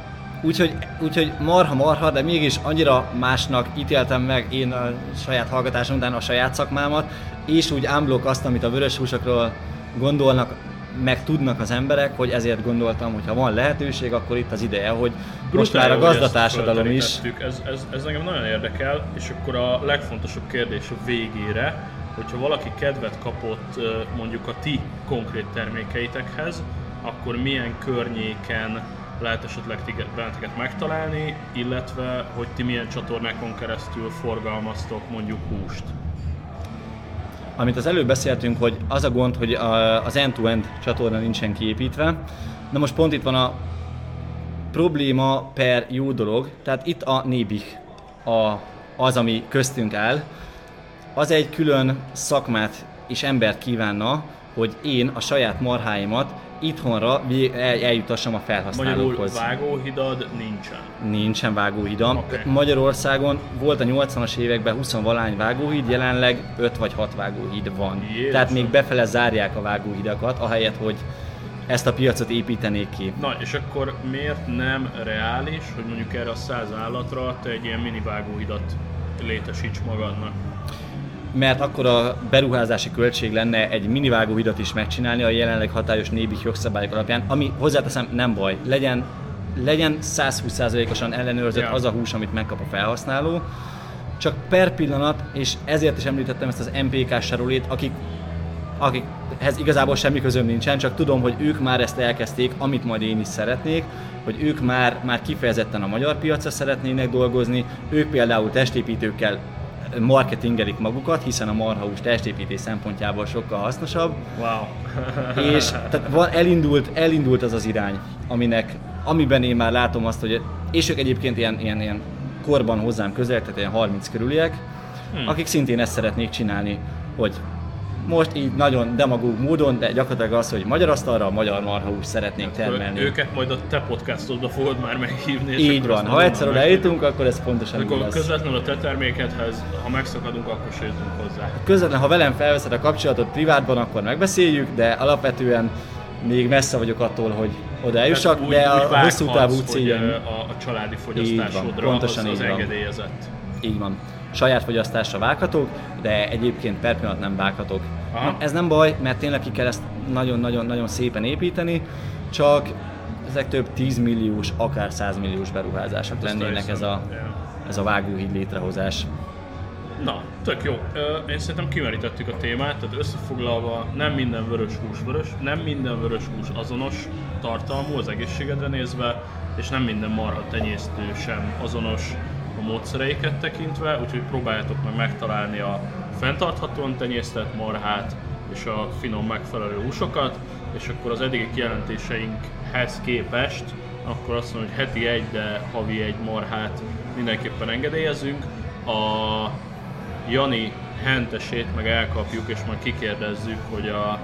Speaker 1: Úgyhogy, úgyhogy marha marha, de mégis annyira másnak ítéltem meg én a saját hallgatásom után a saját szakmámat, és úgy unblock azt, amit a vörös húsokról gondolnak, meg tudnak az emberek, hogy ezért gondoltam, hogy ha van lehetőség, akkor itt az ideje, hogy most már a gazdatársadalom is.
Speaker 3: Ez, ez, ez engem nagyon érdekel, és akkor a legfontosabb kérdés a végére, hogyha valaki kedvet kapott mondjuk a ti konkrét termékeitekhez, akkor milyen környéken lehet esetleg tiget- benneteket megtalálni, illetve hogy ti milyen csatornákon keresztül forgalmaztok mondjuk húst.
Speaker 1: Amit az előbb beszéltünk, hogy az a gond, hogy a- az end-to-end csatorna nincsen kiépítve. Na most pont itt van a probléma per jó dolog, tehát itt a Nébih a, az, ami köztünk áll, az egy külön szakmát és embert kívánna, hogy én a saját marháimat itthonra eljutassam a
Speaker 3: Magyarul
Speaker 1: felhasználókhoz.
Speaker 3: vágóhidad nincsen.
Speaker 1: Nincsen vágóhidam.
Speaker 3: Oké.
Speaker 1: Magyarországon volt a 80-as években 20 valány vágóhíd, jelenleg 5 vagy 6 vágóhíd van.
Speaker 3: Jézusom.
Speaker 1: Tehát még befele zárják a vágóhidakat, ahelyett, hogy ezt a piacot építenék ki.
Speaker 3: Na, és akkor miért nem reális, hogy mondjuk erre a száz állatra te egy ilyen mini vágóhidat létesíts magadnak?
Speaker 1: Mert akkor a beruházási költség lenne egy minivágóhidat is megcsinálni a jelenleg hatályos nébi jogszabályok alapján, ami hozzáteszem nem baj, legyen, legyen 120%-osan ellenőrzött
Speaker 3: Ja.
Speaker 1: az a hús, amit megkap a felhasználó, csak per pillanat, és ezért is említettem ezt az MPK sarolét, akik akikhez igazából semmi közöm nincsen, csak tudom, hogy ők már ezt elkezdték, amit majd én is szeretnék, hogy ők már, már kifejezetten a magyar piacra szeretnének dolgozni, ők például testépítőkkel marketingelik magukat, hiszen a marhahús testépítés szempontjából sokkal hasznosabb,
Speaker 3: Wow.
Speaker 1: és tehát van, elindult, elindult az az irány, aminek, amiben én már látom azt, hogy, és ők egyébként ilyen, ilyen, ilyen korban hozzám közel, tehát ilyen 30 körüliek, hmm. akik szintén ezt szeretnék csinálni, hogy most így nagyon demagóg módon, de gyakorlatilag az, hogy magyar asztalra a magyar marhahúst szeretnénk termelni.
Speaker 3: Őket majd a te podcastodba fogod már meghívni. és
Speaker 1: így van, ha egyszer eljutunk, akkor ez pontosan
Speaker 3: Akkor
Speaker 1: lesz.
Speaker 3: közvetlenül a te termékedhez, ha megszakadunk, akkor se jutunk hozzá.
Speaker 1: Közvetlen, ha velem felveszed a kapcsolatot privátban, akkor megbeszéljük, de alapvetően még messze vagyok attól, hogy oda eljussak, de a
Speaker 3: vághatsz,
Speaker 1: hosszú távú céljaim
Speaker 3: a, a családi fogyasztásodra
Speaker 1: pontosan
Speaker 3: az, az engedélyezett.
Speaker 1: Így van. Saját fogyasztásra vághatok, de egyébként per pillanat nem vághatok.
Speaker 3: Aha.
Speaker 1: Ez nem baj, mert tényleg ki kell ezt nagyon-nagyon-nagyon szépen építeni, csak ezek több 10 milliós, akár 100 milliós beruházások
Speaker 3: Azt
Speaker 1: lennének ez a, ez a vágóhíd létrehozás.
Speaker 3: Na, tök jó. Én szerintem kimerítettük a témát, tehát összefoglalva nem minden vörös hús vörös, nem minden vörös hús azonos tartalmú az egészségedre nézve, és nem minden marha tenyésztő sem azonos módszereiket tekintve, úgyhogy próbáljátok meg megtalálni a fenntarthatóan tenyésztett marhát és a finom megfelelő húsokat, és akkor az eddigi kijelentéseinkhez képest akkor azt mondom, hogy heti egy, de havi egy marhát mindenképpen engedélyezünk. A Jani hentesét meg elkapjuk, és majd kikérdezzük, hogy a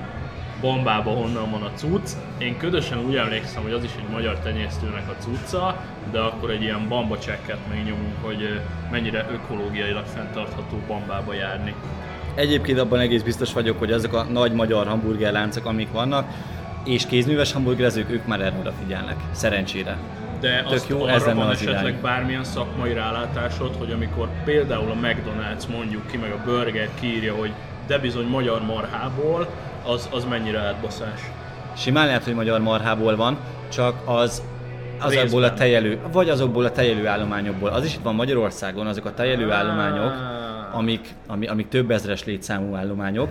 Speaker 3: bombába honnan van a cucc. Én ködösen úgy emlékszem, hogy az is egy magyar tenyésztőnek a cucca, de akkor egy ilyen bamba csekket megnyomunk, hogy mennyire ökológiailag fenntartható bombába járni.
Speaker 1: Egyébként abban egész biztos vagyok, hogy azok a nagy magyar hamburgerláncok, amik vannak, és kézműves hamburgerezők, ők már erre odafigyelnek. Szerencsére.
Speaker 3: De
Speaker 1: Tök
Speaker 3: azt
Speaker 1: jó,
Speaker 3: arra
Speaker 1: ez lenne
Speaker 3: van
Speaker 1: az
Speaker 3: esetleg
Speaker 1: irány.
Speaker 3: bármilyen szakmai rálátásod, hogy amikor például a McDonald's mondjuk ki, meg a Burger kiírja, hogy de bizony magyar marhából, az, az mennyire átbaszás.
Speaker 1: Simán lehet, hogy magyar marhából van, csak az azokból a tejelő, vagy azokból a tejelő állományokból. Az is itt van Magyarországon, azok a tejelő állományok,
Speaker 3: Ah.
Speaker 1: amik, ami, amik több ezres létszámú állományok.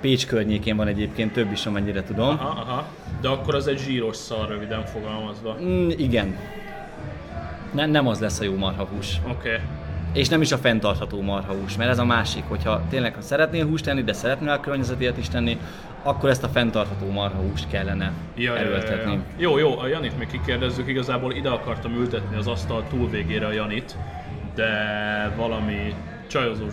Speaker 1: Pécs környékén van egyébként több is, amennyire tudom.
Speaker 3: Aha, aha. De akkor az egy zsíros szar, röviden fogalmazva. Oké.
Speaker 1: Mm, igen. Ne, nem az lesz a jó marhahús.
Speaker 3: Okay.
Speaker 1: És nem is a fenntartható marhahús, mert ez a másik, hogyha tényleg ha szeretnél húst tenni, de szeretnél a környezetért is tenni, akkor ezt a fenntartható marhahúst kellene
Speaker 3: Ja, ja, ja,
Speaker 1: erőltetni.
Speaker 3: ja. Jó, jó, a Janit még kikérdezzük, igazából ide akartam ültetni az asztal túlvégére a Janit, de valami csajozós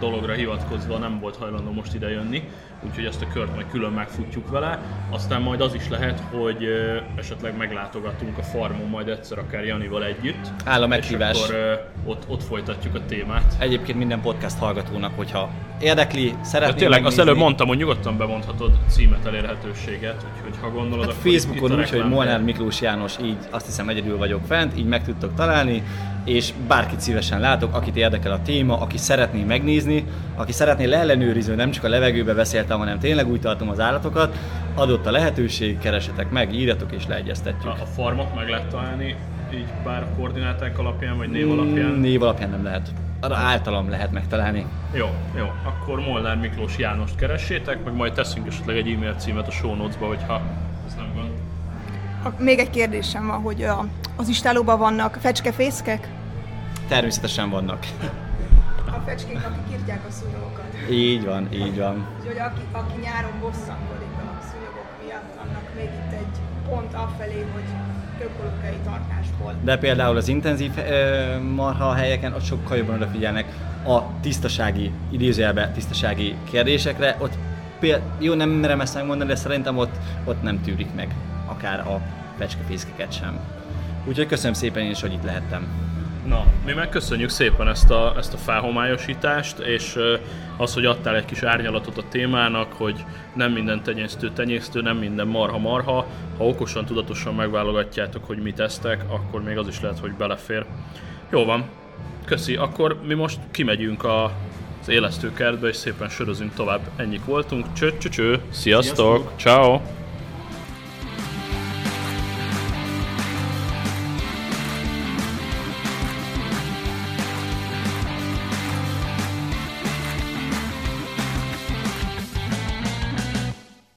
Speaker 3: dologra hivatkozva nem volt hajlandó most ide jönni, úgyhogy ezt a kört majd külön megfutjuk vele. Aztán majd az is lehet, hogy esetleg meglátogatunk a farmon majd egyszer akár Janival együtt.
Speaker 1: Áll a
Speaker 3: És
Speaker 1: meghívás.
Speaker 3: akkor ö, ott, ott folytatjuk a témát.
Speaker 1: Egyébként minden podcast hallgatónak, hogyha érdekli,
Speaker 3: De
Speaker 1: szeretné
Speaker 3: tényleg, azt
Speaker 1: megnézni,
Speaker 3: előbb mondtam, hogy nyugodtan bemondhatod címet elérhetőséget, úgyhogy ha gondolod,
Speaker 1: Hát
Speaker 3: akkor
Speaker 1: Facebookon úgy, hogy Molnár. Miklós János, így azt hiszem egyedül vagyok fent, így meg tudtok találni, és bárkit szívesen látok, akit érdekel a téma, aki szeretné megnézni, aki szeretné leellenőrizni, nem csak a levegőbe beszéltem, hanem tényleg úgy tartom az állatokat, adott a lehetőség, keresetek meg, írjatok és leegyeztetjük.
Speaker 3: A, a farmot meg lehet találni így pár koordináták alapján, vagy név alapján?
Speaker 1: Mm, Név alapján nem lehet. Arra általam lehet megtalálni.
Speaker 3: Jó, jó. Akkor Molnár Miklós Jánost keressétek, meg majd teszünk esetleg egy e-mail címet a show notes-ba, hogyha ez nem gond.
Speaker 5: Még egy kérdésem van, hogy a, az istálóban vannak fecskefészkek?
Speaker 1: Természetesen vannak.
Speaker 5: A fecskék, akik írtják a szúnyogokat.
Speaker 1: így van, így van.
Speaker 5: Úgyhogy aki, aki nyáron bosszankodik a szúnyogok miatt, annak még itt egy pont afelé, hogy ökológiai tartásból.
Speaker 1: De például az intenzív ö, marha helyeken ott sokkal jobban odafigyelnek a tisztasági, idézőjelben tisztasági kérdésekre. Ott péld, jó, nem merem ezt megmondani, de szerintem ott, ott nem tűrik meg akár a fecskefészkeket sem. Úgyhogy köszönöm szépen én is, hogy itt lehettem.
Speaker 3: Na, mi megköszönjük szépen ezt a, ezt a felhomályosítást, és az, hogy adtál egy kis árnyalatot a témának, hogy nem minden tenyésztő tenyésztő, nem minden marha marha. Ha okosan, tudatosan megválogatjátok, hogy mit esztek, akkor még az is lehet, hogy belefér. Jó van, köszi. Akkor mi most kimegyünk a, az élesztőkertbe, és szépen sörözünk tovább. Ennyik voltunk. Cső, cső, cső. Sziasztok.
Speaker 1: Sziasztok.
Speaker 3: Ciao.